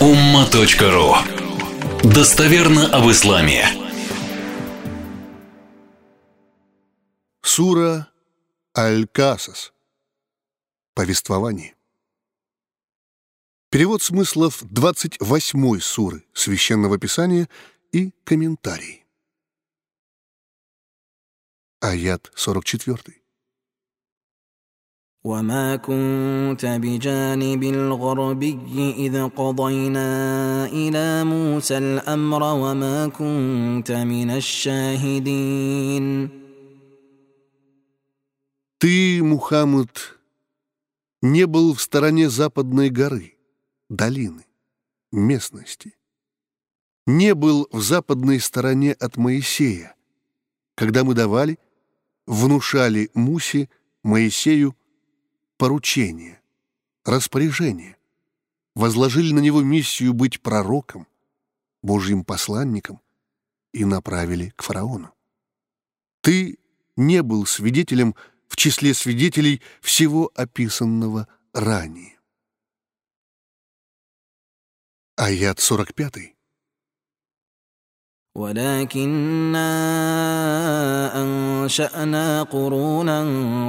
umma.ru Достоверно об исламе. Сура Аль-Касас. Повествование. Перевод смыслов 28 суры Священного Писания и комментарий. Аят 44. وما كنت بجانب الغربي إذ قضينا إلى موسى الأمر وما كنت من الشاهدين Ты, Мухаммад, не был в стороне западной горы, долины, местности. Не был в западной стороне от Моисея, когда мы давали, внушали Мусе, Моисею, поручение, распоряжение, возложили на него миссию быть пророком, Божьим посланником и направили к фараону. Ты не был свидетелем в числе свидетелей всего описанного ранее. Аят 45. ولكنا أنشأنا قرونا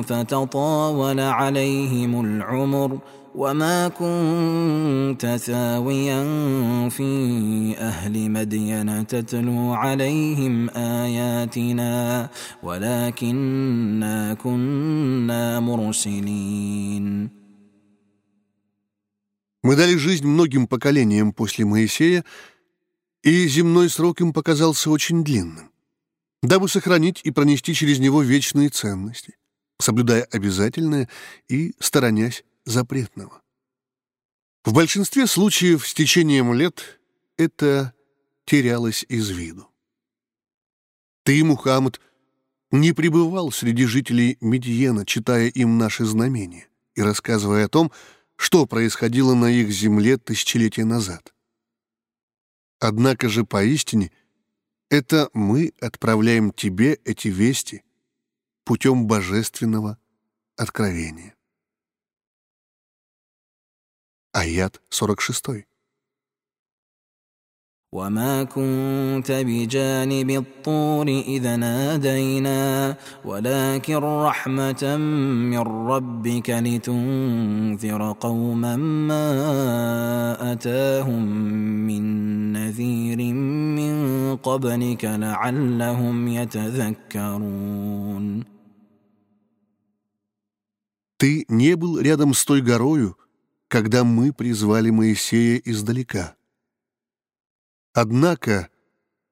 فتطاول عليهم العمر وما كنت ثاويا في أهل مدين تتلو عليهم آياتنا ولكنا كنا مرسلين Мы дали жизнь многим поколениям после Моисея, и земной срок им показался очень длинным, дабы сохранить и пронести через него вечные ценности, соблюдая обязательное и сторонясь запретного. В большинстве случаев с течением лет это терялось из виду. Ты, Мухаммад, не пребывал среди жителей Медиена, читая им наши знамения и рассказывая о том, что происходило на их земле тысячелетия назад. Однако же поистине это мы отправляем тебе эти вести путем божественного откровения. Аят 46. وما كنت بجانب الطور إذا نادينا ولكن رحمة من ربك لتنذر قوما ما أتاهم من نذير من قبلك لعلهم يتذكرون Ты не был рядом с той горою, когда мы призвали Моисея издалека. Однако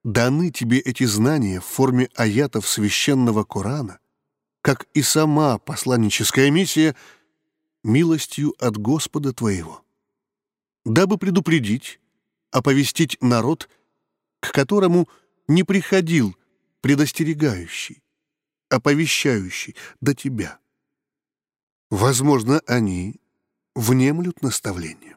даны тебе эти знания в форме аятов священного Корана, как и сама посланническая миссия, милостью от Господа твоего, дабы предупредить, оповестить народ, к которому не приходил предостерегающий, оповещающий до тебя. Возможно, они внемлют наставлением.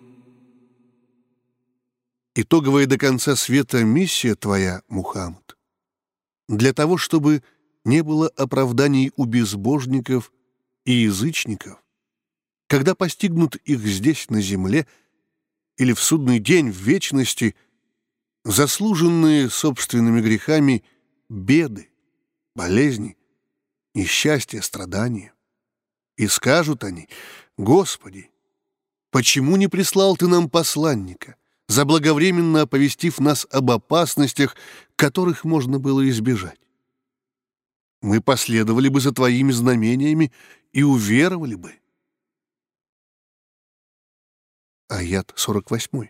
Итоговая до конца света миссия твоя, Мухаммад, для того, чтобы не было оправданий у безбожников и язычников, когда постигнут их здесь, на земле, или в судный день в вечности, заслуженные собственными грехами беды, болезни, несчастья, страдания. И скажут они, «Господи, почему не прислал Ты нам посланника, заблаговременно оповестив нас об опасностях, которых можно было избежать. Мы последовали бы за Твоими знамениями и уверовали бы. Аят 48.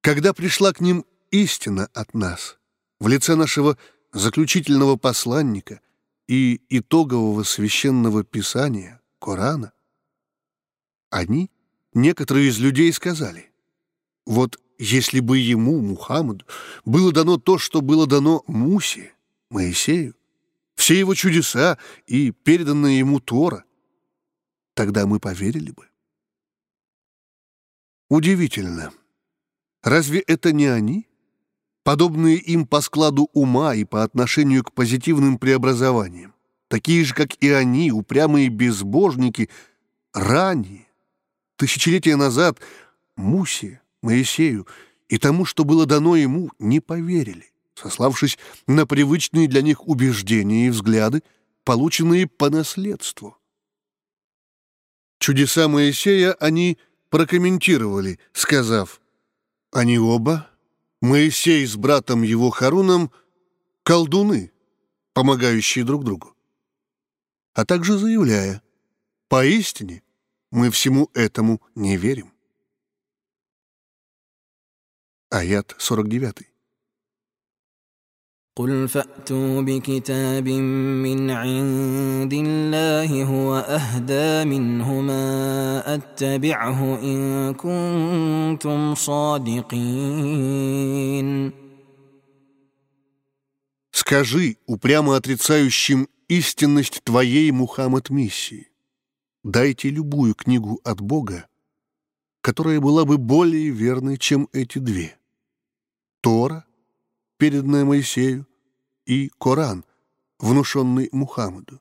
Когда пришла к ним истина от нас, в лице нашего заключительного посланника и итогового священного писания, Корана, они, некоторые из людей, сказали, вот если бы ему, Мухаммаду, было дано то, что было дано Мусе, Моисею, все его чудеса и переданная ему Тора, тогда мы поверили бы. Удивительно, Разве это не они? Подобные им по складу ума и по отношению к позитивным преобразованиям. Такие же, как и они, упрямые безбожники, ранее, тысячелетия назад, Мусе, Моисею и тому, что было дано ему, не поверили, сославшись на привычные для них убеждения и взгляды, полученные по наследству. Чудеса Моисея они прокомментировали, сказав – они оба, Моисей с братом его Харуном, колдуны, помогающие друг другу. А также заявляя, поистине мы всему этому не верим. Аят 49. قل فاتوا بكتاب من عند الله هو اهدى منهما اتبعه ان كنتم صادقين Скажи упрямо отрицающим истинность твоей, Мухаммад, миссии. Дайте любую книгу от Бога, которая была бы более верной, чем эти две. Тора, переданная Моисею, и Коран, внушенный Мухаммаду.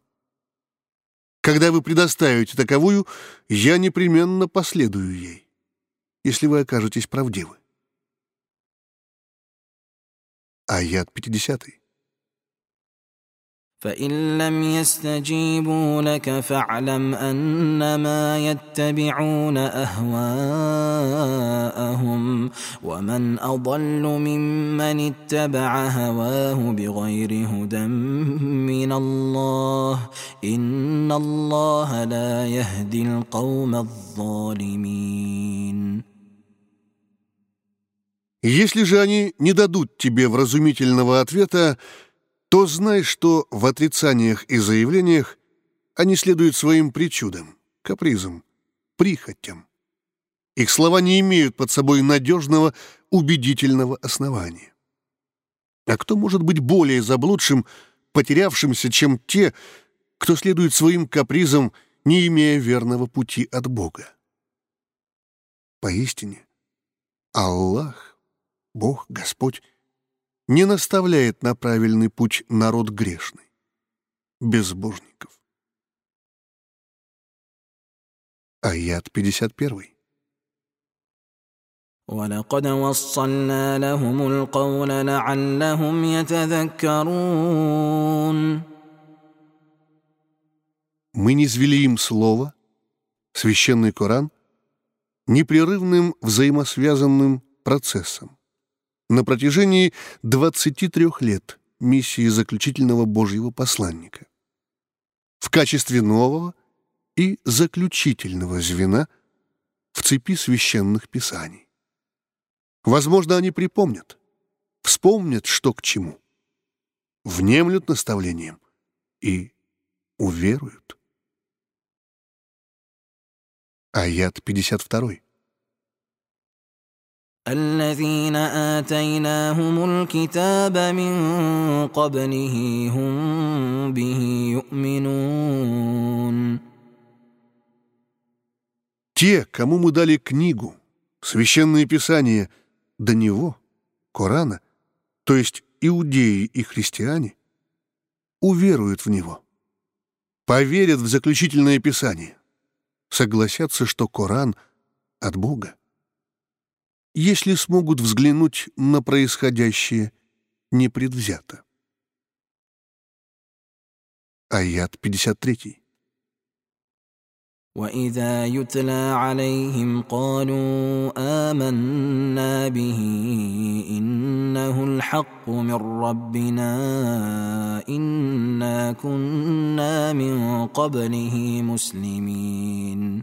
Когда вы предоставите таковую, я непременно последую ей, если вы окажетесь правдивы. Аят 50. فإن لم يستجيبوا لك فاعلم أنما يتبعون أهواءهم ومن أضل ممن اتبع هواه بغير هدى من الله إن الله لا يهدي القوم الظالمين Если же они не дадут тебе вразумительного ответа, то знай, что в отрицаниях и заявлениях они следуют своим причудам, капризам, прихотям. Их слова не имеют под собой надежного, убедительного основания. А кто может быть более заблудшим, потерявшимся, чем те, кто следует своим капризам, не имея верного пути от Бога? Поистине, Аллах, Бог, Господь, не наставляет на правильный путь народ грешный, безбожников. Аят 51. ولقد وصلنا لهم القول لعلهم يتذكرون Мы низвели им слово, священный Коран, непрерывным взаимосвязанным процессом на протяжении 23 лет миссии заключительного Божьего посланника. В качестве нового и заключительного звена в цепи священных писаний. Возможно, они припомнят, вспомнят, что к чему, внемлют наставлением и уверуют. Аят 52. الذين آتيناهم الكتاب من قبله هم به يؤمنون Те, кому мы дали книгу, священные писания до него, Корана, то есть иудеи и христиане, уверуют в него, поверят в заключительное писание, согласятся, что Коран от Бога. если смогут взглянуть на происходящее непредвзято. Аят 53. واذا يتلى عليهم قالوا امنا به انه الحق من ربنا انا كنا من قبله مسلمين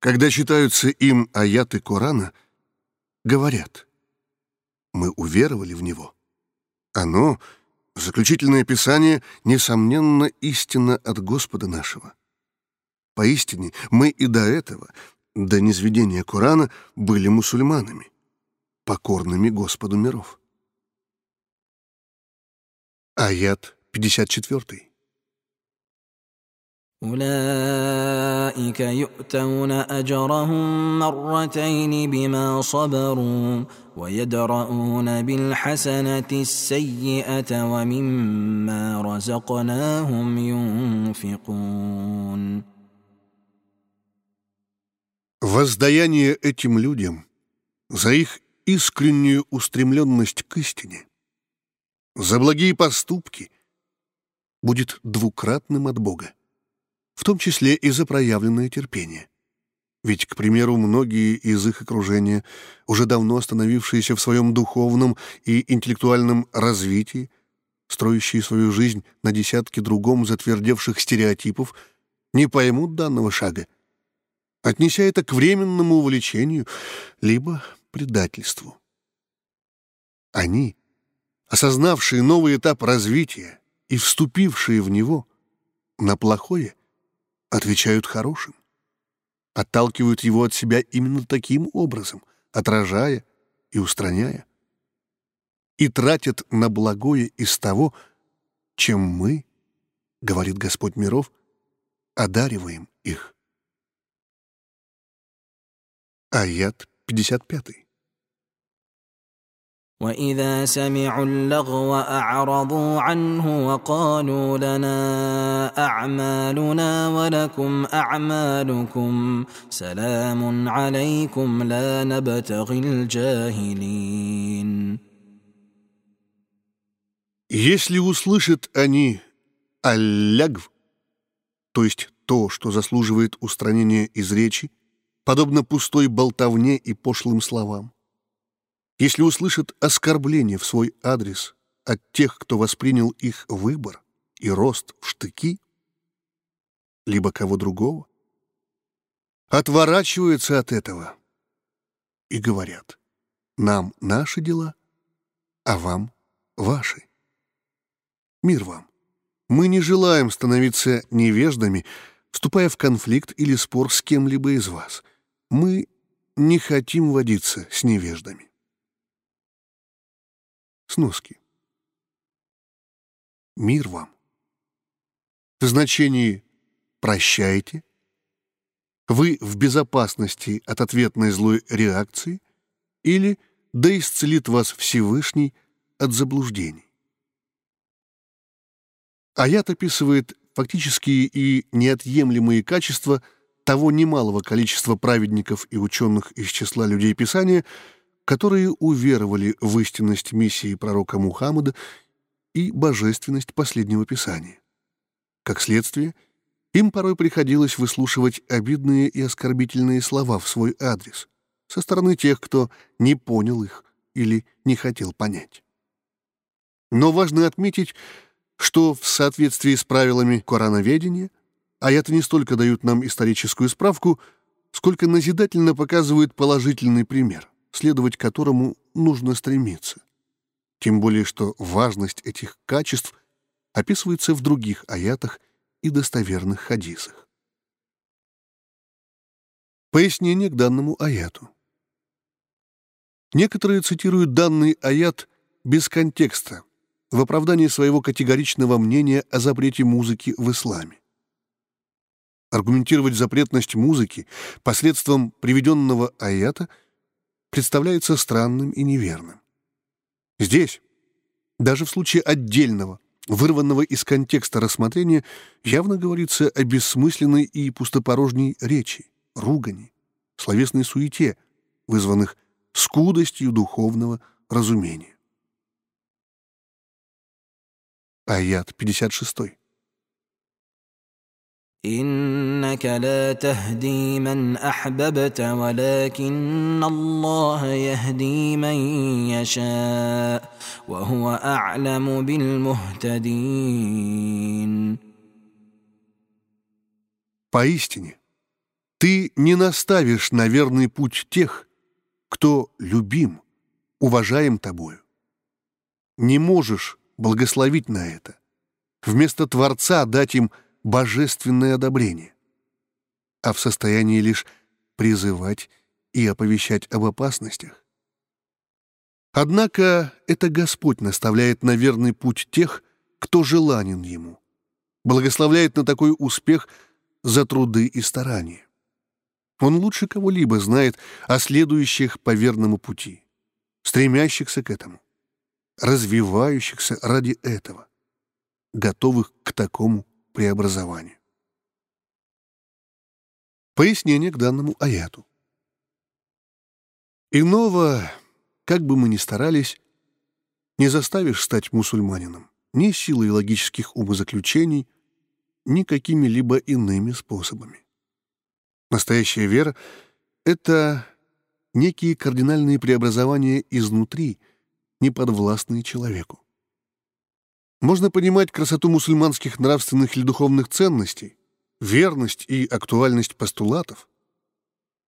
когда читаются им аяты Корана, говорят, мы уверовали в него. Оно — Заключительное Писание, несомненно, истина от Господа нашего. Поистине, мы и до этого, до низведения Корана, были мусульманами, покорными Господу миров. Аят 54. أولئك يؤتون أجرهم مرتين بما صبروا ويدرؤون بالحسنة السيئة ومما رزقناهم ينفقون Воздаяние этим людям за их искреннюю устремленность к истине, за благие поступки, будет двукратным от Бога В том числе и за проявленное терпение. Ведь, к примеру, многие из их окружения, уже давно остановившиеся в своем духовном и интеллектуальном развитии, строящие свою жизнь на десятке другом затвердевших стереотипов, не поймут данного шага, отнеся это к временному увлечению либо предательству. Они, осознавшие новый этап развития и вступившие в него, на плохое отвечают хорошим. Отталкивают его от себя именно таким образом, отражая и устраняя. И тратят на благое из того, чем мы, говорит Господь миров, одариваем их. Аят 55. واذا سمعوا اللغو اعرضوا عنه وقالوا لنا اعمالنا ولكم اعمالكم سلام عليكم لا نبتغي الجاهلين Если услышат они аллягв, то есть то, что заслуживает устранения из речи, подобно пустой болтовне и пошлым словам, если услышат оскорбление в свой адрес от тех, кто воспринял их выбор и рост в штыки, либо кого другого, отворачиваются от этого и говорят, нам наши дела, а вам ваши. Мир вам. Мы не желаем становиться невеждами, вступая в конфликт или спор с кем-либо из вас. Мы не хотим водиться с невеждами. Сноски. Мир вам. В значении «прощайте», вы в безопасности от ответной злой реакции или «да исцелит вас Всевышний от заблуждений». Аят описывает фактические и неотъемлемые качества того немалого количества праведников и ученых из числа людей Писания – которые уверовали в истинность миссии пророка Мухаммада и божественность последнего писания. Как следствие, им порой приходилось выслушивать обидные и оскорбительные слова в свой адрес со стороны тех, кто не понял их или не хотел понять. Но важно отметить, что в соответствии с правилами Корановедения аяты не столько дают нам историческую справку, сколько назидательно показывают положительный пример следовать которому нужно стремиться. Тем более, что важность этих качеств описывается в других аятах и достоверных хадисах. Пояснение к данному аяту. Некоторые цитируют данный аят без контекста, в оправдании своего категоричного мнения о запрете музыки в исламе. Аргументировать запретность музыки посредством приведенного аята – представляется странным и неверным. Здесь, даже в случае отдельного, вырванного из контекста рассмотрения, явно говорится о бессмысленной и пустопорожней речи, ругани, словесной суете, вызванных скудостью духовного разумения. Аят 56. إنك لا تهدي من أحببت ولكن الله يهدي من يشاء وهو أعلم بالمهتدين Поистине, ты не наставишь на верный путь тех, кто любим, уважаем тобою. Не можешь благословить на это. Вместо Творца дать им – божественное одобрение, а в состоянии лишь призывать и оповещать об опасностях. Однако это Господь наставляет на верный путь тех, кто желанен Ему, благословляет на такой успех за труды и старания. Он лучше кого-либо знает о следующих по верному пути, стремящихся к этому, развивающихся ради этого, готовых к такому преобразованию. Пояснение к данному аяту. Иного, как бы мы ни старались, не заставишь стать мусульманином ни силой логических умозаключений, ни какими-либо иными способами. Настоящая вера — это некие кардинальные преобразования изнутри, не подвластные человеку. Можно понимать красоту мусульманских нравственных или духовных ценностей, верность и актуальность постулатов.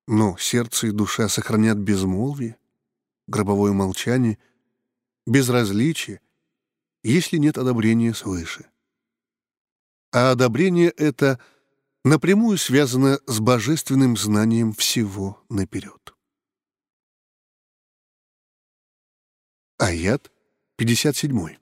Но сердце и душа сохранят безмолвие, гробовое молчание, безразличие, если нет одобрения свыше. А одобрение это напрямую связано с божественным знанием всего наперед. Аят 57.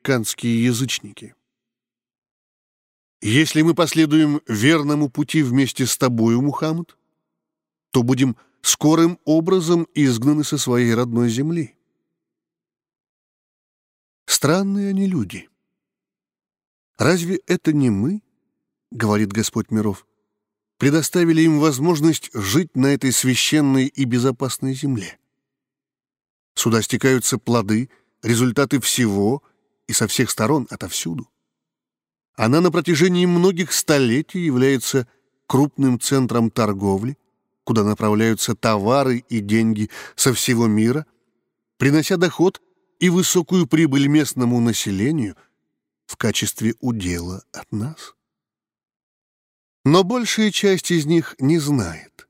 мекканские язычники. Если мы последуем верному пути вместе с тобою, Мухаммад, то будем скорым образом изгнаны со своей родной земли. Странные они люди. Разве это не мы, говорит Господь миров, предоставили им возможность жить на этой священной и безопасной земле? Сюда стекаются плоды, результаты всего, и со всех сторон, отовсюду. Она на протяжении многих столетий является крупным центром торговли, куда направляются товары и деньги со всего мира, принося доход и высокую прибыль местному населению в качестве удела от нас. Но большая часть из них не знает,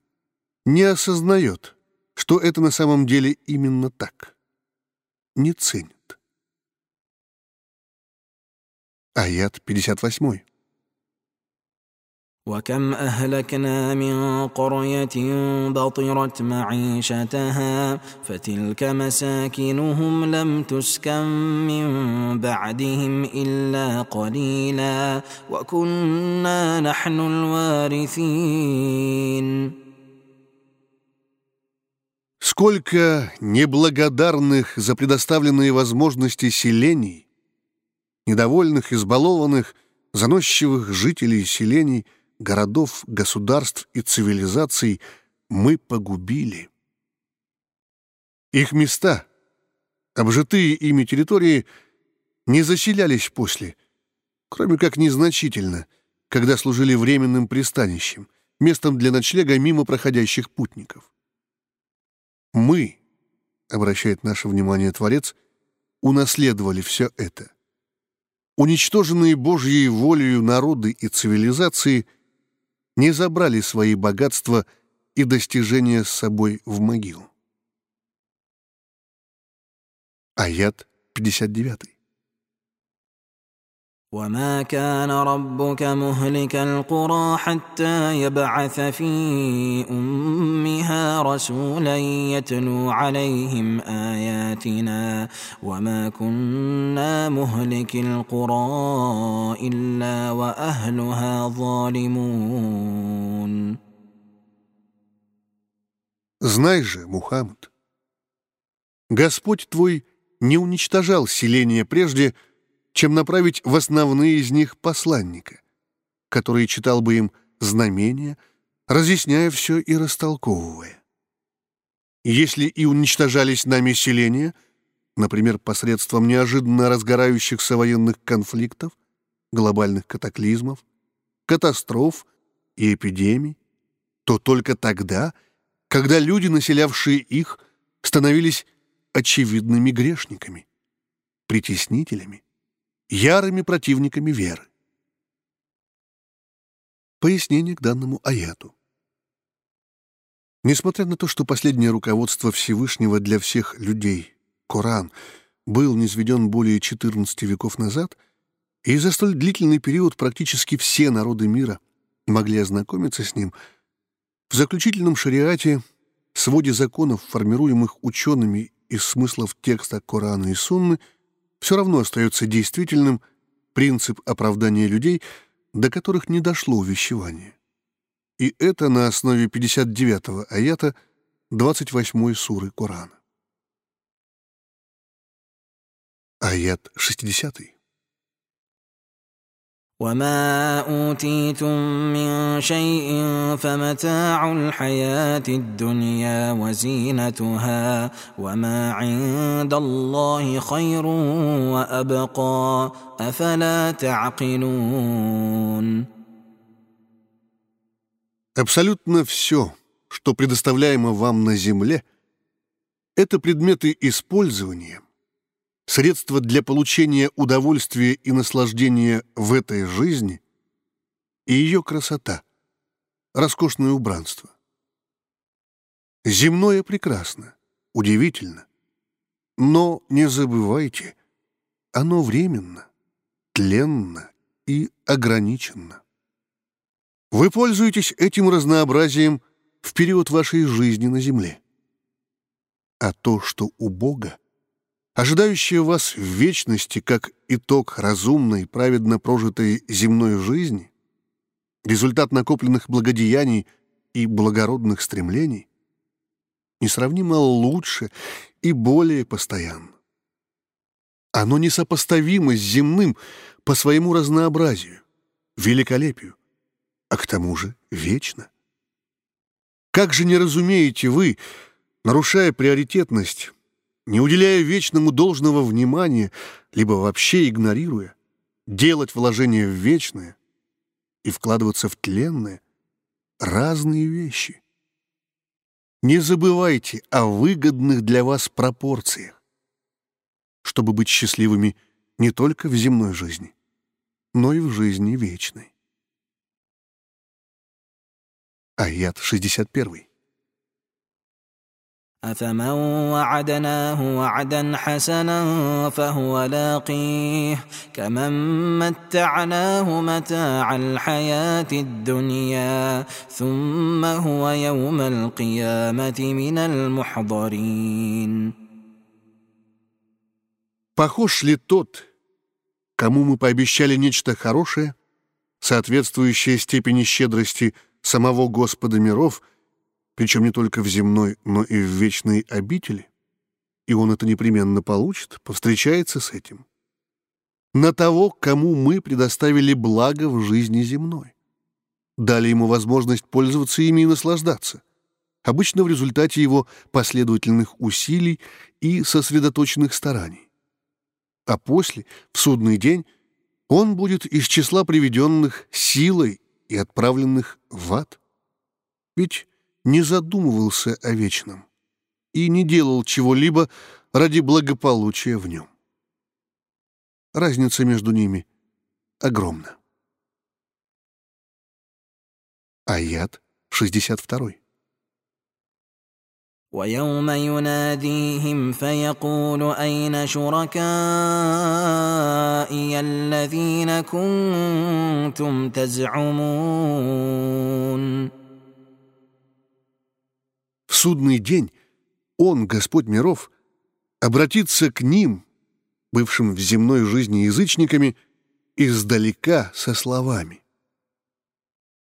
не осознает, что это на самом деле именно так, не ценит. Аят 58. وكم أهلكنا من قرية بطرت معيشتها فتلك مساكنهم لم تسكن من بعدهم إلا قليلا وكنا نحن الوارثين Сколько неблагодарных за предоставленные возможности селений недовольных, избалованных, заносчивых жителей селений, городов, государств и цивилизаций мы погубили. Их места, обжитые ими территории, не заселялись после, кроме как незначительно, когда служили временным пристанищем, местом для ночлега мимо проходящих путников. Мы, обращает наше внимание Творец, унаследовали все это — уничтоженные Божьей волею народы и цивилизации не забрали свои богатства и достижения с собой в могилу. Аят 59. وما كان ربك مهلك القرى حتى يبعث في امها رسولا يتلو عليهم اياتنا وما كنا مهلك القرى الا واهلها ظالمون Знай же, Мухаммад, Господь твой не уничтожал селение прежде, чем направить в основные из них посланника, который читал бы им знамения, разъясняя все и растолковывая. Если и уничтожались нами селения, например, посредством неожиданно разгорающихся военных конфликтов, глобальных катаклизмов, катастроф и эпидемий, то только тогда, когда люди, населявшие их, становились очевидными грешниками, притеснителями, ярыми противниками веры. Пояснение к данному аяту. Несмотря на то, что последнее руководство Всевышнего для всех людей, Коран, был низведен более 14 веков назад, и за столь длительный период практически все народы мира могли ознакомиться с ним, в заключительном шариате, своде законов, формируемых учеными из смыслов текста Корана и Сунны, все равно остается действительным принцип оправдания людей, до которых не дошло увещевание. И это на основе 59-го аята 28-й суры Корана. Аят 60 -й. وما اوتيتم من شيء فمتاع الحياه الدنيا وزينتها وما عند الله خير وابقى افلا تعقلون Абсолютно все, что предоставляемо вам на земле, это предметы использования – средство для получения удовольствия и наслаждения в этой жизни и ее красота, роскошное убранство. Земное прекрасно, удивительно, но не забывайте, оно временно, тленно и ограниченно. Вы пользуетесь этим разнообразием в период вашей жизни на земле. А то, что у Бога — ожидающая вас в вечности как итог разумной, праведно прожитой земной жизни, результат накопленных благодеяний и благородных стремлений, несравнимо лучше и более постоянно. Оно несопоставимо с земным по своему разнообразию, великолепию, а к тому же вечно. Как же не разумеете вы, нарушая приоритетность, не уделяя вечному должного внимания, либо вообще игнорируя, делать вложения в вечное и вкладываться в тленное — разные вещи. Не забывайте о выгодных для вас пропорциях, чтобы быть счастливыми не только в земной жизни, но и в жизни вечной. Аят 61. أفمن وعدناه وعدا حسنا فهو لاقيه كمن متعناه متاع الحياة الدنيا ثم هو يوم القيامة من المحضرين Похож ли тот, кому мы пообещали нечто хорошее, соответствующее степени щедрости самого Господа миров — причем не только в земной, но и в вечной обители, и он это непременно получит, повстречается с этим, на того, кому мы предоставили благо в жизни земной. Дали ему возможность пользоваться ими и наслаждаться, обычно в результате его последовательных усилий и сосредоточенных стараний. А после, в судный день, он будет из числа приведенных силой и отправленных в ад. Ведь не задумывался о вечном и не делал чего-либо ради благополучия в нем. Разница между ними огромна. Аят 62. ويوم يناديهم فيقول أين شركائي الذين كنتم تزعمون В судный день Он, Господь миров, обратится к ним, бывшим в земной жизни язычниками, издалека со словами.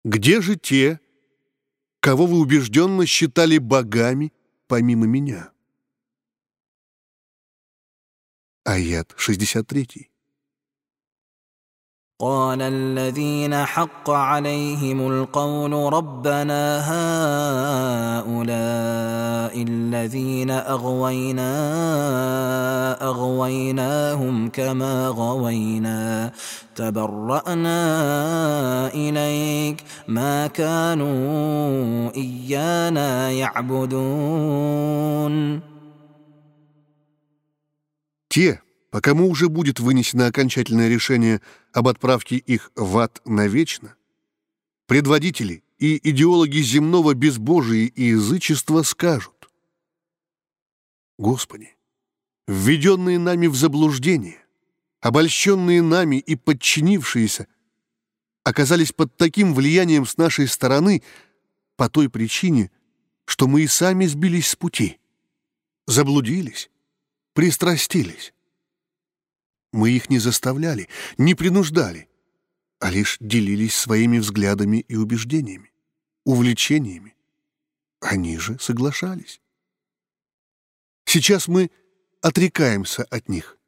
«Где же те, кого вы убежденно считали богами помимо меня?» Аят 63. قال الذين حق عليهم القول ربنا هؤلاء الذين اغوينا اغويناهم كما غوينا تبرانا اليك ما كانوا ايانا يعبدون Те, по кому уже будет вынесено окончательное решение об отправке их в ад навечно, предводители и идеологи земного безбожия и язычества скажут «Господи, введенные нами в заблуждение, обольщенные нами и подчинившиеся, оказались под таким влиянием с нашей стороны по той причине, что мы и сами сбились с пути, заблудились, пристрастились». Мы их не заставляли, не принуждали, а лишь делились своими взглядами и убеждениями, увлечениями. Они же соглашались. Сейчас мы отрекаемся от них,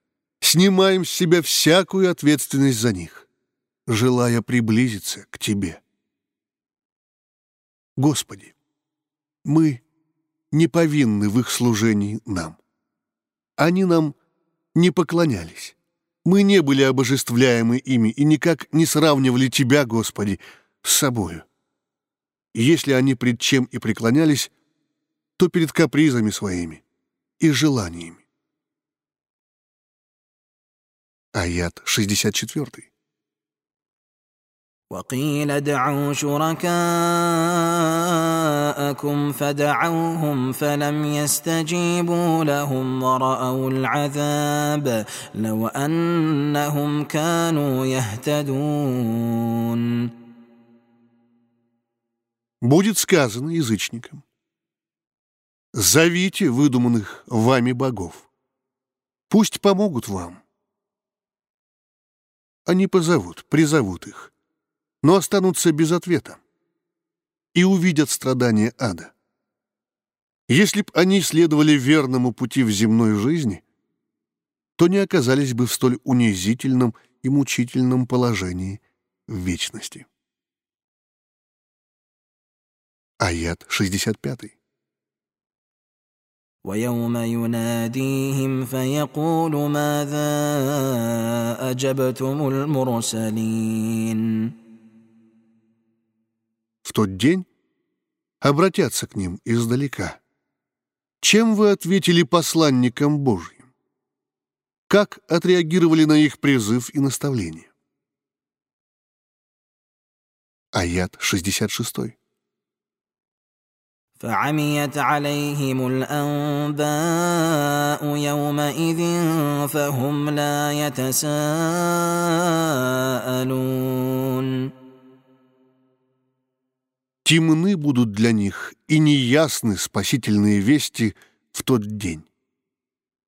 снимаем с себя всякую ответственность за них, желая приблизиться к Тебе. Господи, мы не повинны в их служении нам. Они нам не поклонялись. Мы не были обожествляемы ими и никак не сравнивали Тебя, Господи, с собою. если они пред чем и преклонялись, то перед капризами своими и желаниями. Аят 64. وقيل ادعوا شركاءكم فدعوهم فلم يستجيبوا لهم ورأوا العذاب لو أنهم كانوا يهتدون Будет сказано язычникам, «Зовите выдуманных вами богов, пусть помогут вам». Они позовут, призовут их, но останутся без ответа и увидят страдания ада. Если б они следовали верному пути в земной жизни, то не оказались бы в столь унизительном и мучительном положении в вечности. Аят 65. ويوم يناديهم فيقول ماذا أجبتم المرسلين в тот день обратятся к ним издалека. Чем вы ответили посланникам Божьим? Как отреагировали на их призыв и наставление? Аят 66. فعميت عليهم الأنباء يومئذ فهم لا يتساءلون темны будут для них и неясны спасительные вести в тот день.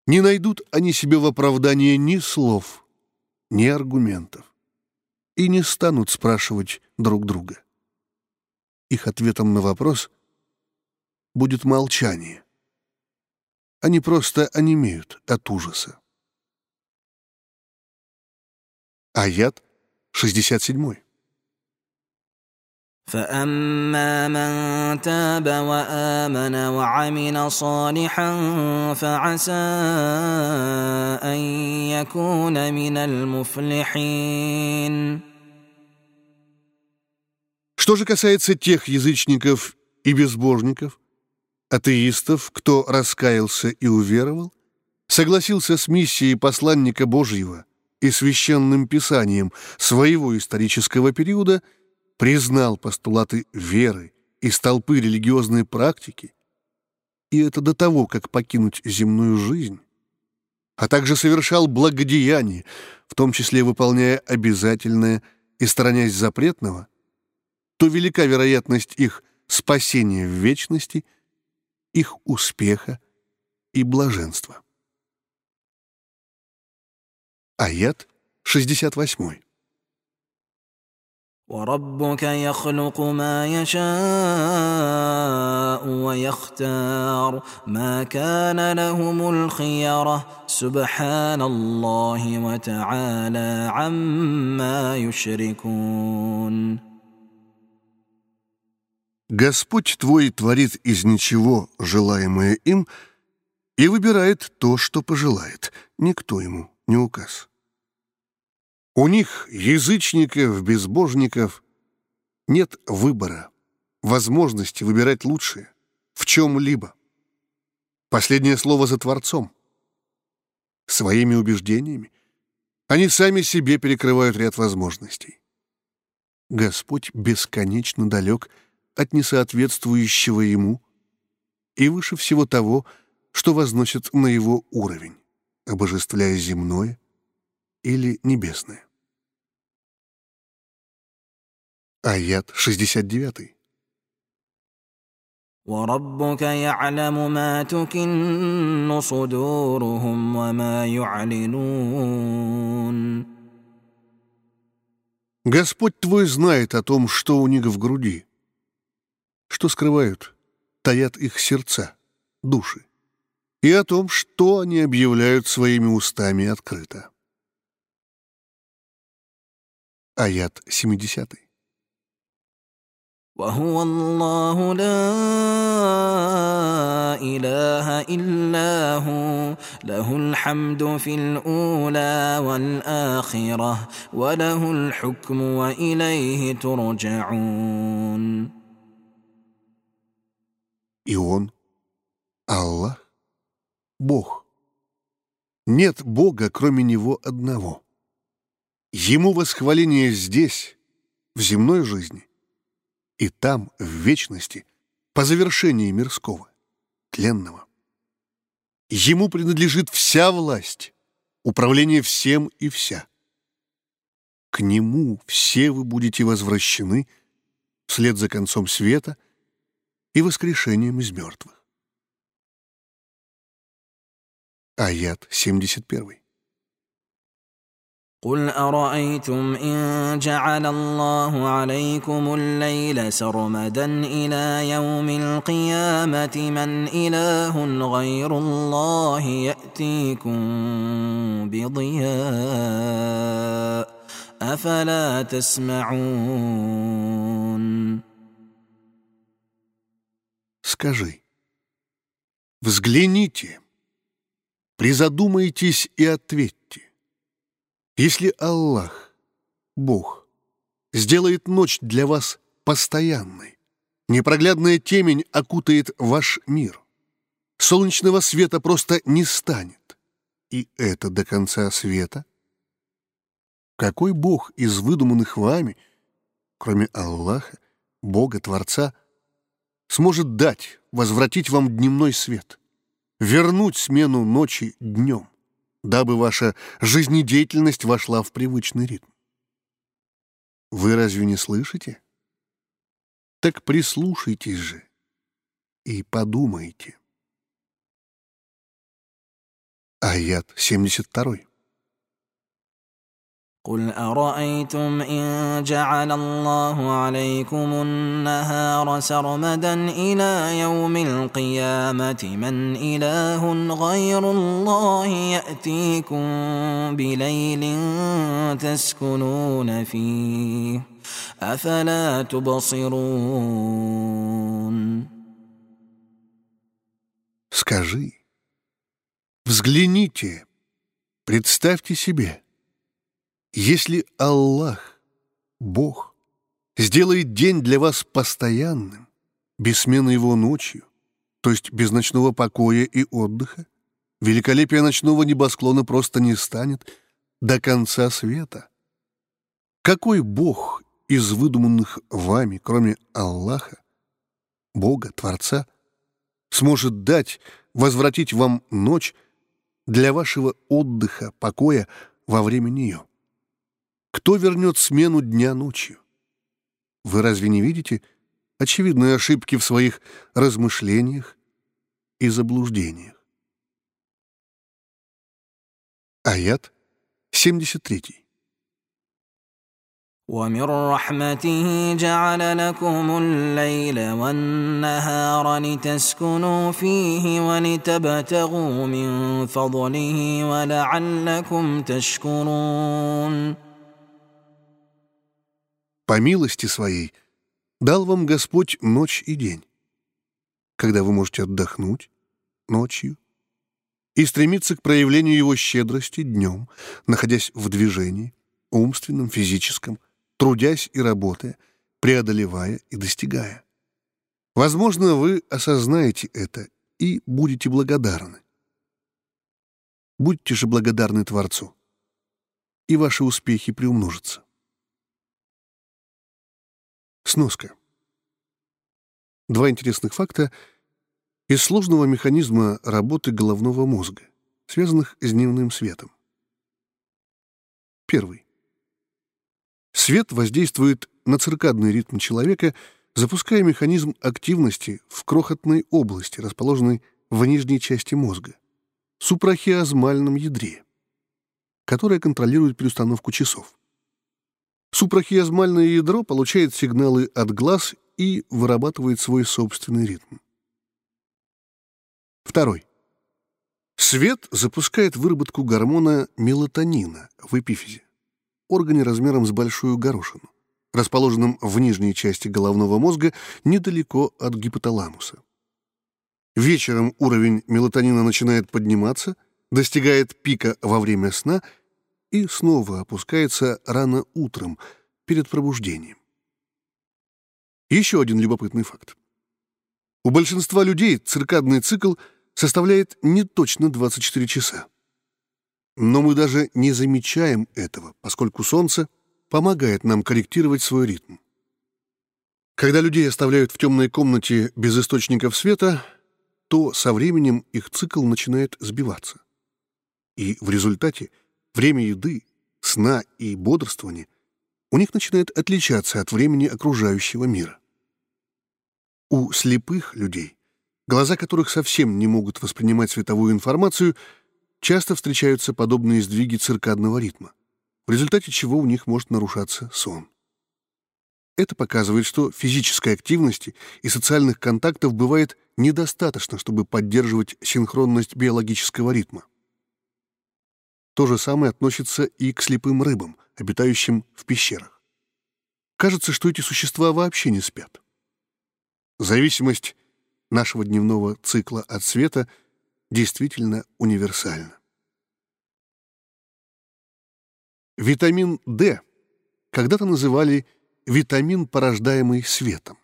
Не найдут они себе в оправдание ни слов, ни аргументов и не станут спрашивать друг друга. Их ответом на вопрос будет молчание. Они просто онемеют от ужаса. Аят 67. فاما من تاب وامن وعمل صالحا فعسى ان يكون من المفلحين Что же касается тех язычников и безбожников, атеистов, кто раскаялся и уверовал, согласился с миссией посланника Божьего и священным писанием своего исторического периода – признал постулаты веры и столпы религиозной практики, и это до того, как покинуть земную жизнь, а также совершал благодеяние, в том числе выполняя обязательное и сторонясь запретного, то велика вероятность их спасения в вечности, их успеха и блаженства. Аят 68. وربك يخلق ما يشاء ويختار ما كان لهم الخيره سبحان الله وتعالى عما يشركون Господь твой творит из ничего желаемое им и выбирает то, что пожелает. Никто ему не указ. У них, язычников, безбожников, нет выбора, возможности выбирать лучшее в чем-либо. Последнее слово за Творцом. Своими убеждениями они сами себе перекрывают ряд возможностей. Господь бесконечно далек от несоответствующего Ему и выше всего того, что возносит на Его уровень, обожествляя земное или небесное. Аят 69. وربك يعلم ما تكن صدورهم وما يعلنون Господь твой знает о том, что у них в груди, что скрывают, таят их сердца, души, и о том, что они объявляют своими устами открыто. Аят 70. وهو الله لا اله الا هو له الحمد في الاولى والاخره وله الحكم واليه ترجعون И Он, Аллах, Бог. Нет Бога, кроме Него одного. Ему восхваление здесь, в земной жизни, и там, в вечности, по завершении мирского, тленного. Ему принадлежит вся власть, управление всем и вся. К Нему все вы будете возвращены вслед за концом света и воскрешением из мертвых. Аят 71. قل ارايتم ان جعل الله عليكم الليل سرمدا الى يوم القيامه من اله غير الله ياتيكم بضياء افلا تسمعون Скажи, взгляните, призадумайтесь и ответьте. Если Аллах, Бог, сделает ночь для вас постоянной, непроглядная темень окутает ваш мир, солнечного света просто не станет, и это до конца света? Какой Бог из выдуманных вами, кроме Аллаха, Бога, Творца, сможет дать, возвратить вам дневной свет, вернуть смену ночи днем? Дабы ваша жизнедеятельность вошла в привычный ритм. Вы разве не слышите? Так прислушайтесь же и подумайте. Аят 72. قل ارايتم ان جعل الله عليكم النهار سرمدا الى يوم القيامه من اله غير الله ياتيكم بليل تسكنون فيه افلا تبصرون Скажи, взгляните, представьте себе, если Аллах, Бог, сделает день для вас постоянным, без смены его ночью, то есть без ночного покоя и отдыха, великолепие ночного небосклона просто не станет до конца света. Какой Бог из выдуманных вами, кроме Аллаха, Бога, Творца, сможет дать, возвратить вам ночь для вашего отдыха, покоя во время нее? Кто вернет смену дня ночью? Вы разве не видите очевидные ошибки в своих размышлениях и заблуждениях? Аят 73. ومن رحمته جعل لكم الليل والنهار لتسكنوا فيه ولتبتغوا من فضله ولعلكم تشكرون по милости своей дал вам Господь ночь и день, когда вы можете отдохнуть ночью и стремиться к проявлению Его щедрости днем, находясь в движении, умственном, физическом, трудясь и работая, преодолевая и достигая. Возможно, вы осознаете это и будете благодарны. Будьте же благодарны Творцу, и ваши успехи приумножатся. Сноска. Два интересных факта из сложного механизма работы головного мозга, связанных с дневным светом. Первый. Свет воздействует на циркадный ритм человека, запуская механизм активности в крохотной области, расположенной в нижней части мозга, супрахиазмальном ядре, которое контролирует переустановку часов. Супрахиазмальное ядро получает сигналы от глаз и вырабатывает свой собственный ритм. Второй. Свет запускает выработку гормона мелатонина в эпифизе органе размером с большую горошину, расположенном в нижней части головного мозга недалеко от гипоталамуса. Вечером уровень мелатонина начинает подниматься, достигает пика во время сна и снова опускается рано утром, перед пробуждением. Еще один любопытный факт. У большинства людей циркадный цикл составляет не точно 24 часа. Но мы даже не замечаем этого, поскольку Солнце помогает нам корректировать свой ритм. Когда людей оставляют в темной комнате без источников света, то со временем их цикл начинает сбиваться. И в результате время еды, сна и бодрствования у них начинает отличаться от времени окружающего мира. У слепых людей, глаза которых совсем не могут воспринимать световую информацию, часто встречаются подобные сдвиги циркадного ритма, в результате чего у них может нарушаться сон. Это показывает, что физической активности и социальных контактов бывает недостаточно, чтобы поддерживать синхронность биологического ритма. То же самое относится и к слепым рыбам, обитающим в пещерах. Кажется, что эти существа вообще не спят. Зависимость нашего дневного цикла от света — действительно универсальна. Витамин D когда-то называли витамин, порождаемый светом.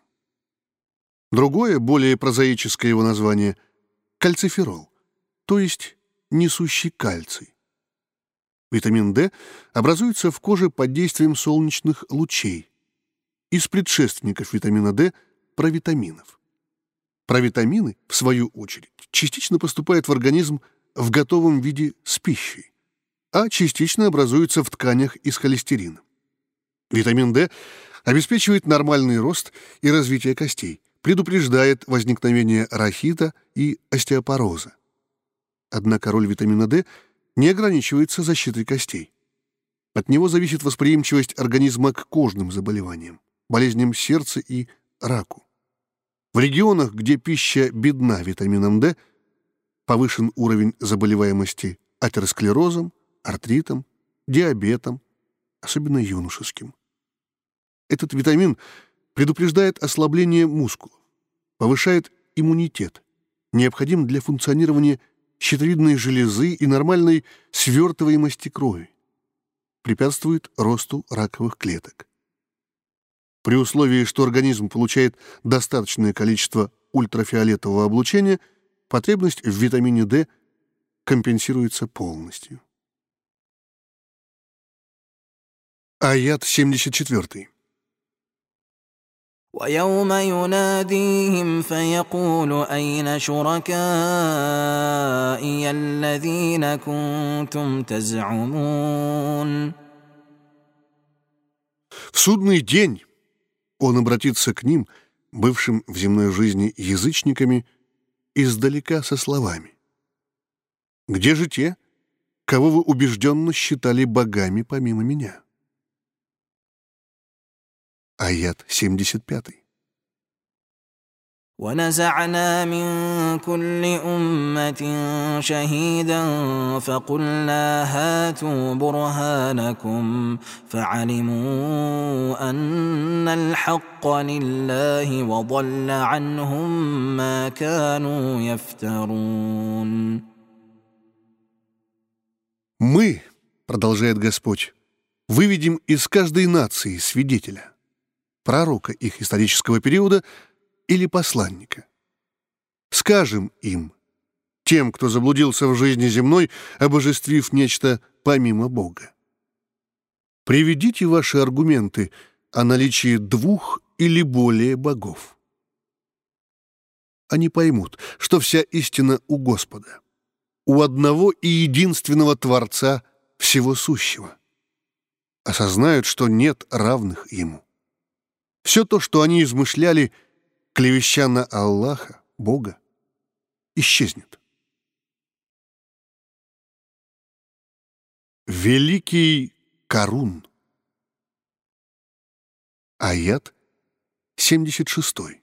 Другое, более прозаическое его название — кальциферол, то есть несущий кальций. Витамин D образуется в коже под действием солнечных лучей. Из предшественников витамина D — провитаминов. Провитамины, в свою очередь, частично поступают в организм в готовом виде с пищей, а частично образуются в тканях из холестерина. Витамин D обеспечивает нормальный рост и развитие костей, предупреждает возникновение рахита и остеопороза. Однако роль витамина D не ограничивается защитой костей. От него зависит восприимчивость организма к кожным заболеваниям, болезням сердца и раку. В регионах, где пища бедна витамином D, повышен уровень заболеваемости атеросклерозом, артритом, диабетом, особенно юношеским. Этот витамин предупреждает ослабление мускулов, повышает иммунитет, необходим для функционирования щитовидной железы и нормальной свертываемости крови, препятствует росту раковых клеток. При условии, что организм получает достаточное количество ультрафиолетового облучения, потребность в витамине D компенсируется полностью. Аят 74. ويوم يناديهم فيقول أين شركائي الذين كنتم تزعمون В судный день он обратится к ним, бывшим в земной жизни язычниками, издалека со словами. «Где же те, кого вы убежденно считали богами помимо меня?» Аят 75. ونزعنا من كل أمة شهيدا فقلنا هاتوا برهانكم فعلموا أن الحق لله وضل عنهم ما كانوا يفترون Мы, продолжает Господь, выведем из каждой нации свидетеля, пророка их исторического периода или посланника. Скажем им, тем, кто заблудился в жизни земной, обожествив нечто помимо Бога. Приведите ваши аргументы о наличии двух или более богов. Они поймут, что вся истина у Господа у одного и единственного Творца всего сущего. Осознают, что нет равных ему. Все то, что они измышляли, клевеща на Аллаха, Бога, исчезнет. Великий Карун. Аят 76.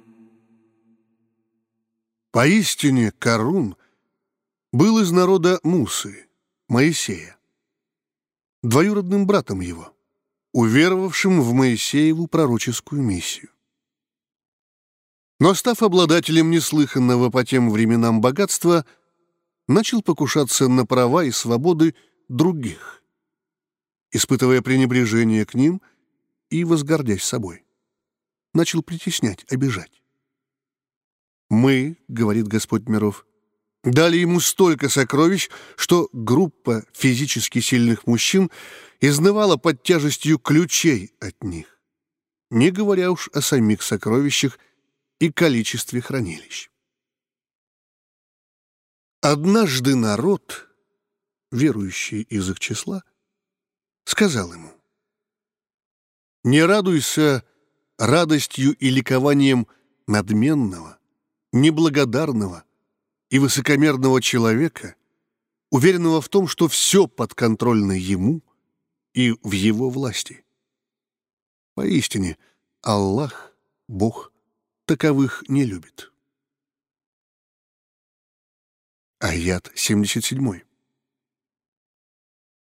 Поистине Карун был из народа Мусы, Моисея, двоюродным братом его, уверовавшим в Моисееву пророческую миссию. Но став обладателем неслыханного по тем временам богатства, начал покушаться на права и свободы других, испытывая пренебрежение к ним и возгордясь собой. Начал притеснять, обижать. «Мы, — говорит Господь миров, — дали ему столько сокровищ, что группа физически сильных мужчин изнывала под тяжестью ключей от них, не говоря уж о самих сокровищах и количестве хранилищ. Однажды народ, верующий из их числа, сказал ему, «Не радуйся радостью и ликованием надменного, неблагодарного и высокомерного человека, уверенного в том, что все подконтрольно ему и в его власти. Поистине, Аллах, Бог, таковых не любит. Аят 77.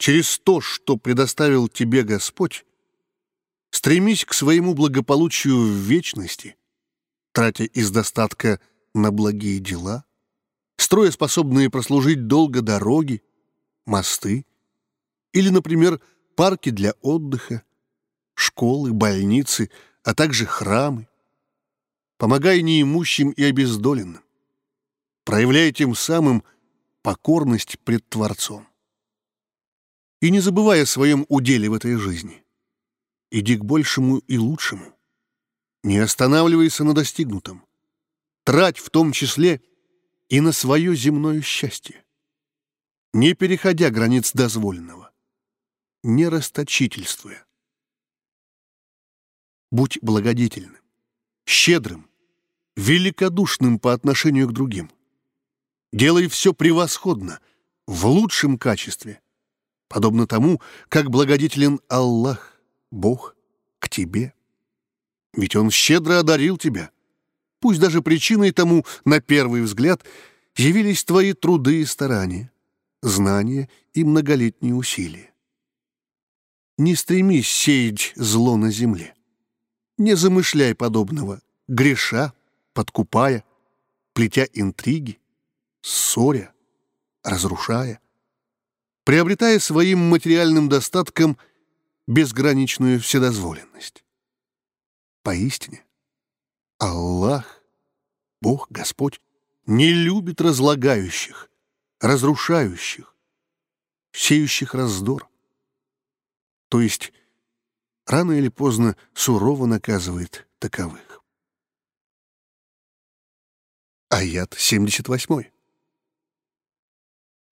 через то, что предоставил тебе Господь, стремись к своему благополучию в вечности, тратя из достатка на благие дела, строя способные прослужить долго дороги, мосты или, например, парки для отдыха, школы, больницы, а также храмы. Помогай неимущим и обездоленным. Проявляй тем самым покорность пред Творцом. И не забывай о своем уделе в этой жизни. Иди к большему и лучшему. Не останавливайся на достигнутом. Трать в том числе и на свое земное счастье. Не переходя границ дозволенного. Не расточительствуя. Будь благодетельным, щедрым великодушным по отношению к другим. Делай все превосходно, в лучшем качестве, подобно тому, как благодетелен Аллах, Бог, к тебе. Ведь Он щедро одарил тебя. Пусть даже причиной тому, на первый взгляд, явились твои труды и старания, знания и многолетние усилия. Не стремись сеять зло на земле. Не замышляй подобного, греша, подкупая, плетя интриги, ссоря, разрушая, приобретая своим материальным достатком безграничную вседозволенность. Поистине, Аллах, Бог, Господь, не любит разлагающих, разрушающих, сеющих раздор. То есть рано или поздно сурово наказывает таковых. Аят 78.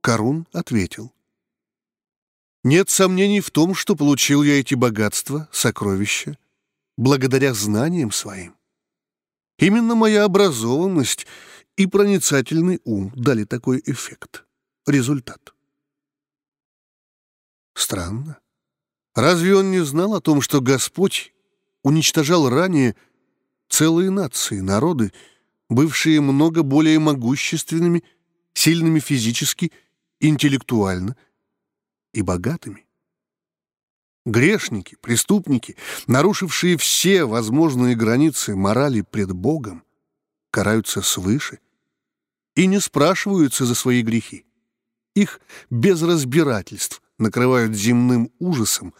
Карун ответил. «Нет сомнений в том, что получил я эти богатства, сокровища, благодаря знаниям своим. Именно моя образованность и проницательный ум дали такой эффект, результат. Странно. Разве он не знал о том, что Господь уничтожал ранее целые нации, народы, бывшие много более могущественными, сильными физически интеллектуально и богатыми. Грешники, преступники, нарушившие все возможные границы морали пред Богом, караются свыше и не спрашиваются за свои грехи. Их без разбирательств накрывают земным ужасом,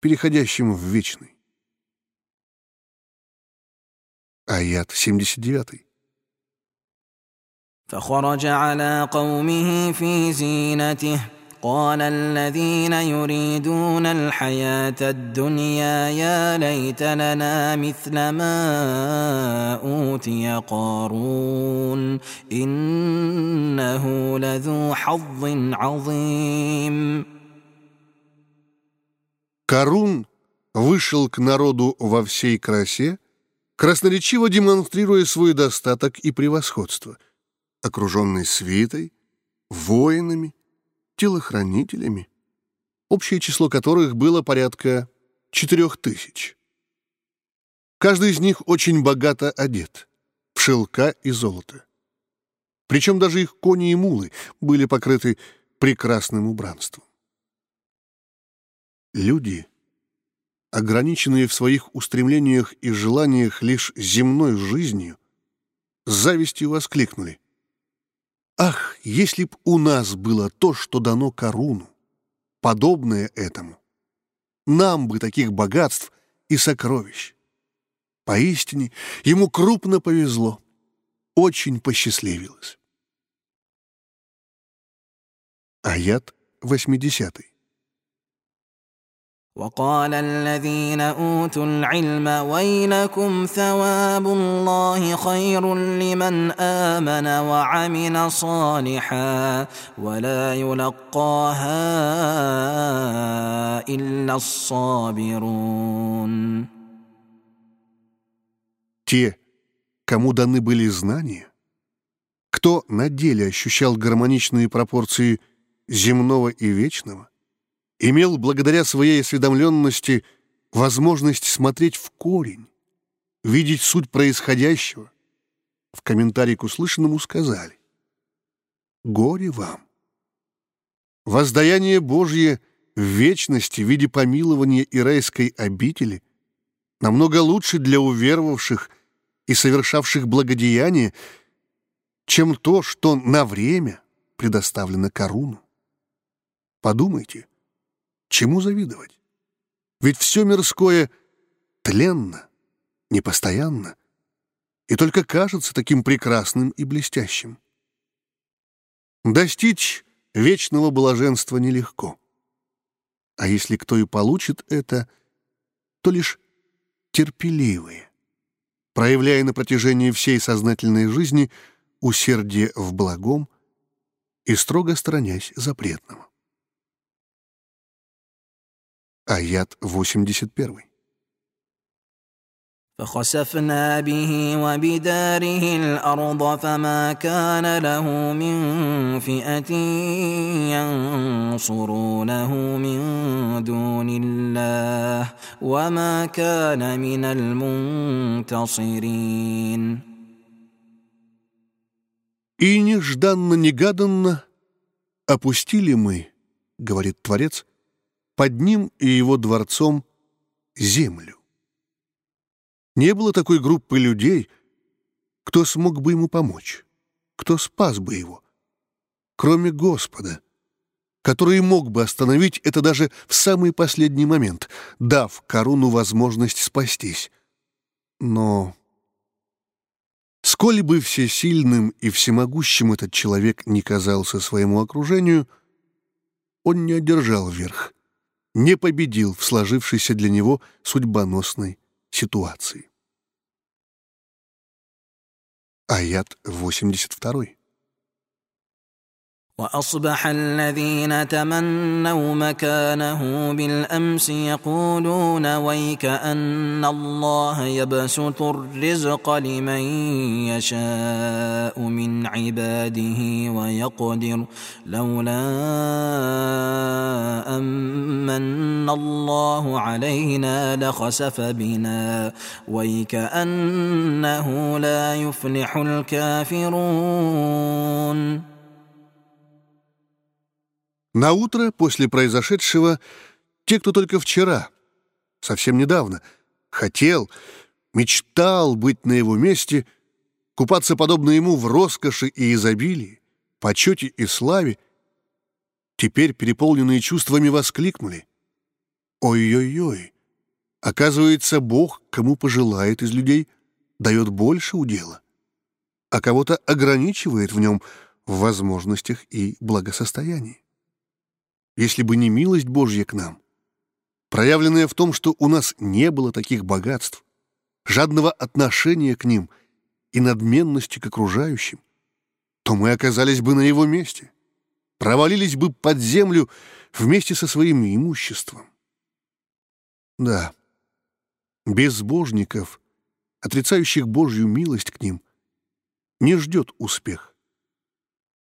переходящим в вечный. Аят 79. فخرج على قومه في زينته قال الذين يريدون الحياة الدنيا يا ليت لنا مثل ما أوتي قارون إنه لذو حظ عظيم Карун вышел к народу во всей красе, красноречиво демонстрируя свой достаток и превосходство – окруженный свитой, воинами, телохранителями, общее число которых было порядка четырех тысяч. Каждый из них очень богато одет, в шелка и золото. Причем даже их кони и мулы были покрыты прекрасным убранством. Люди, ограниченные в своих устремлениях и желаниях лишь земной жизнью, с завистью воскликнули. Ах, если б у нас было то, что дано Коруну, подобное этому, нам бы таких богатств и сокровищ. Поистине, ему крупно повезло, очень посчастливилось. Аят 80. وقال الذين اوتوا العلم ويلكم ثواب الله خير لمن امن وعمل صالحا ولا يلقاها الا الصابرون Те, кому даны были знания, кто на деле ощущал гармоничные пропорции земного и вечного, имел благодаря своей осведомленности возможность смотреть в корень, видеть суть происходящего, в комментарии к услышанному сказали «Горе вам! Воздаяние Божье в вечности в виде помилования и райской обители намного лучше для уверовавших и совершавших благодеяние, чем то, что на время предоставлено Коруну. Подумайте — Чему завидовать? Ведь все мирское тленно, непостоянно, и только кажется таким прекрасным и блестящим. Достичь вечного блаженства нелегко. А если кто и получит это, то лишь терпеливые, проявляя на протяжении всей сознательной жизни усердие в благом и строго сторонясь запретного. Аят 81. فخسفنا به وبداره الارض فما كان له من فئه ينصرونه من دون الله وما كان من المنتصرين И нежданно-негаданно опустили мы, говорит Творец, под ним и его дворцом землю. Не было такой группы людей, кто смог бы ему помочь, кто спас бы его, кроме Господа, который мог бы остановить это даже в самый последний момент, дав Коруну возможность спастись. Но сколь бы всесильным и всемогущим этот человек не казался своему окружению, он не одержал верх, не победил в сложившейся для него судьбоносной ситуации. Аят 82. وأصبح الذين تمنوا مكانه بالأمس يقولون ويك أن الله يبسط الرزق لمن يشاء من عباده ويقدر لولا أمن الله علينا لخسف بنا. ويكانه لا يفلح الكافرون. На утро после произошедшего те, кто только вчера, совсем недавно, хотел, мечтал быть на его месте, купаться подобно ему в роскоши и изобилии, почете и славе, теперь переполненные чувствами воскликнули. Ой-ой-ой! Оказывается, Бог, кому пожелает из людей, дает больше удела, а кого-то ограничивает в нем в возможностях и благосостоянии если бы не милость Божья к нам, проявленная в том, что у нас не было таких богатств, жадного отношения к ним и надменности к окружающим, то мы оказались бы на его месте, провалились бы под землю вместе со своим имуществом. Да, безбожников, отрицающих Божью милость к ним, не ждет успех.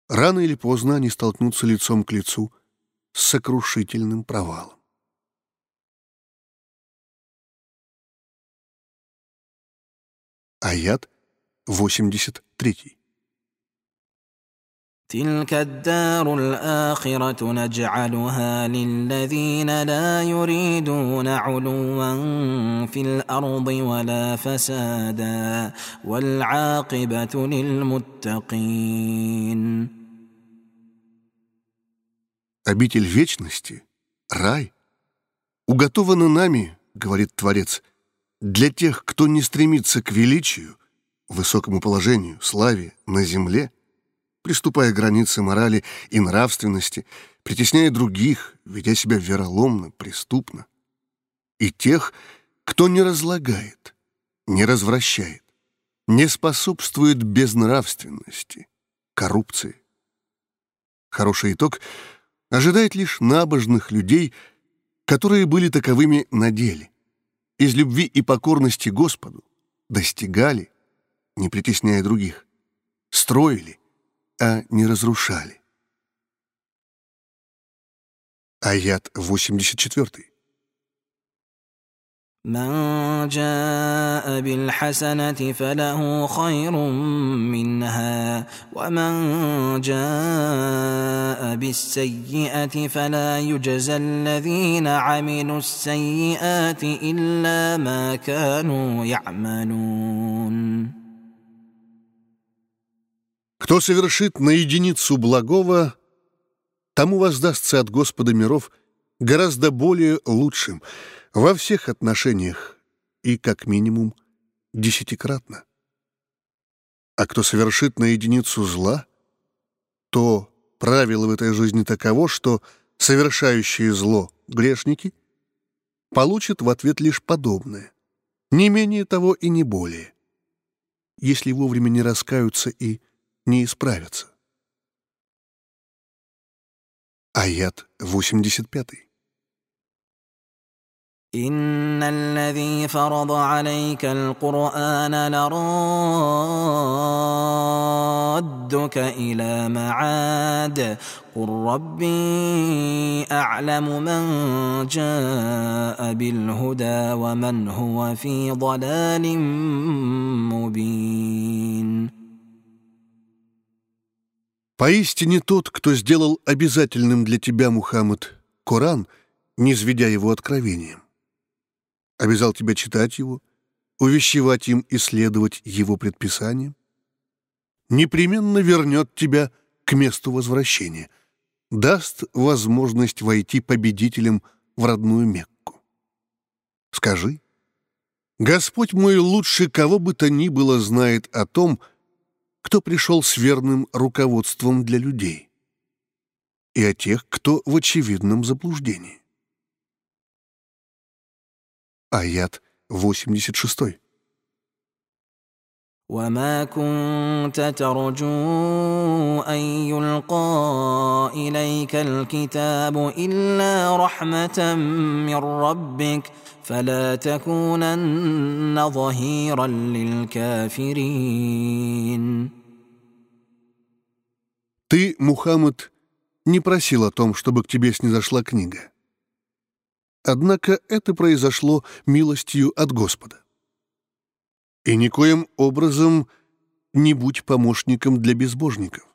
Рано или поздно они столкнутся лицом к лицу — сокрушительным провалом. Аят 83. تلك الدار الآخرة نجعلها للذين لا يريدون علوا في الأرض ولا فسادا والعاقبة للمتقين обитель вечности, рай, уготована нами, говорит Творец, для тех, кто не стремится к величию, высокому положению, славе на земле, приступая к границе морали и нравственности, притесняя других, ведя себя вероломно, преступно, и тех, кто не разлагает, не развращает, не способствует безнравственности, коррупции. Хороший итог — ожидает лишь набожных людей, которые были таковыми на деле, из любви и покорности Господу достигали, не притесняя других, строили, а не разрушали. Аят 84. من جاء بالحسنة فله خير منها ومن جاء بالسيئة فلا يجزى الذين عملوا السيئات إلا ما كانوا يعملون Кто совершит на единицу благого, тому воздастся от Господа миров гораздо более лучшим — во всех отношениях и, как минимум, десятикратно. А кто совершит на единицу зла, то правило в этой жизни таково, что совершающие зло грешники получат в ответ лишь подобное, не менее того и не более, если вовремя не раскаются и не исправятся. Аят 85. إن الذي فرض عليك القرآن لرادك إلى معاد قل ربي أعلم من جاء بالهدى ومن هو في ضلال مبين Поистине тот, кто сделал обязательным для тебя, Мухаммад, Коран, не изведя его откровением обязал тебя читать его, увещевать им и следовать его предписаниям, непременно вернет тебя к месту возвращения, даст возможность войти победителем в родную Мекку. Скажи, Господь мой лучше кого бы то ни было знает о том, кто пришел с верным руководством для людей, и о тех, кто в очевидном заблуждении Аят 86. وما كنت ترجو ان يلقى اليك الكتاب الا رحمه من ربك فلا تكونن ظهيرا للكافرين Ты, Мухаммад, не просил о том, чтобы к тебе снизошла книга. Однако это произошло милостью от Господа. И никоим образом не будь помощником для безбожников.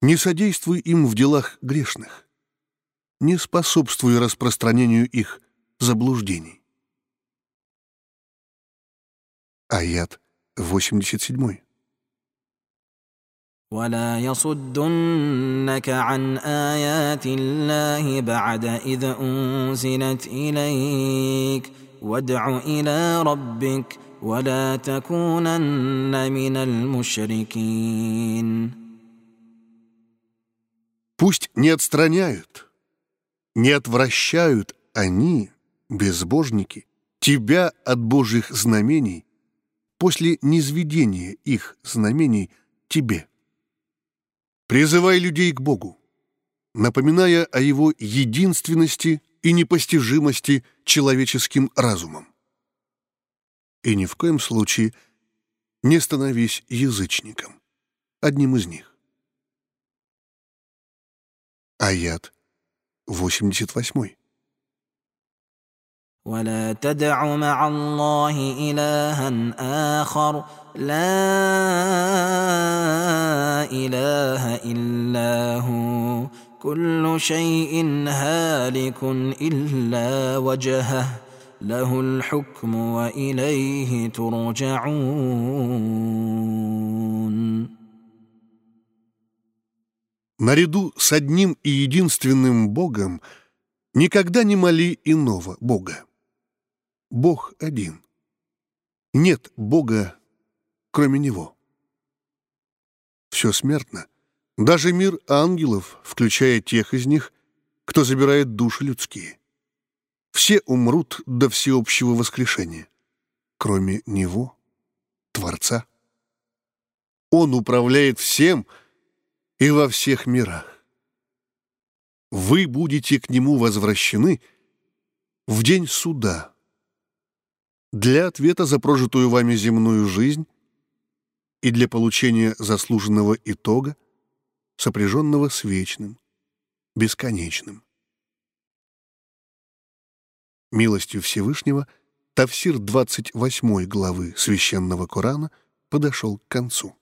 Не содействуй им в делах грешных. Не способствуй распространению их заблуждений. Аят 87. ولا يصدنك عن ايات الله بعد اذ انزلت اليك وادع الى ربك ولا تكونن من المشركين Пусть не отстраняют, не отвращают они, безбожники, тебя от Божьих знамений после низведения их знамений тебе. Призывай людей к Богу, напоминая о Его единственности и непостижимости человеческим разумом. И ни в коем случае не становись язычником, одним из них. Аят 88. ولا تدع مع الله الها اخر لا اله الا هو كل شيء هالك الا وجهه له الحكم واليه ترجعون Наряду с одним и единственным Богом никогда не моли иного Бога. Бог один. Нет Бога, кроме Него. Все смертно. Даже мир ангелов, включая тех из них, кто забирает души людские. Все умрут до всеобщего воскрешения, кроме Него, Творца. Он управляет всем и во всех мирах. Вы будете к Нему возвращены в день суда, для ответа за прожитую вами земную жизнь и для получения заслуженного итога, сопряженного с вечным, бесконечным. Милостью Всевышнего Тавсир 28 главы Священного Корана подошел к концу.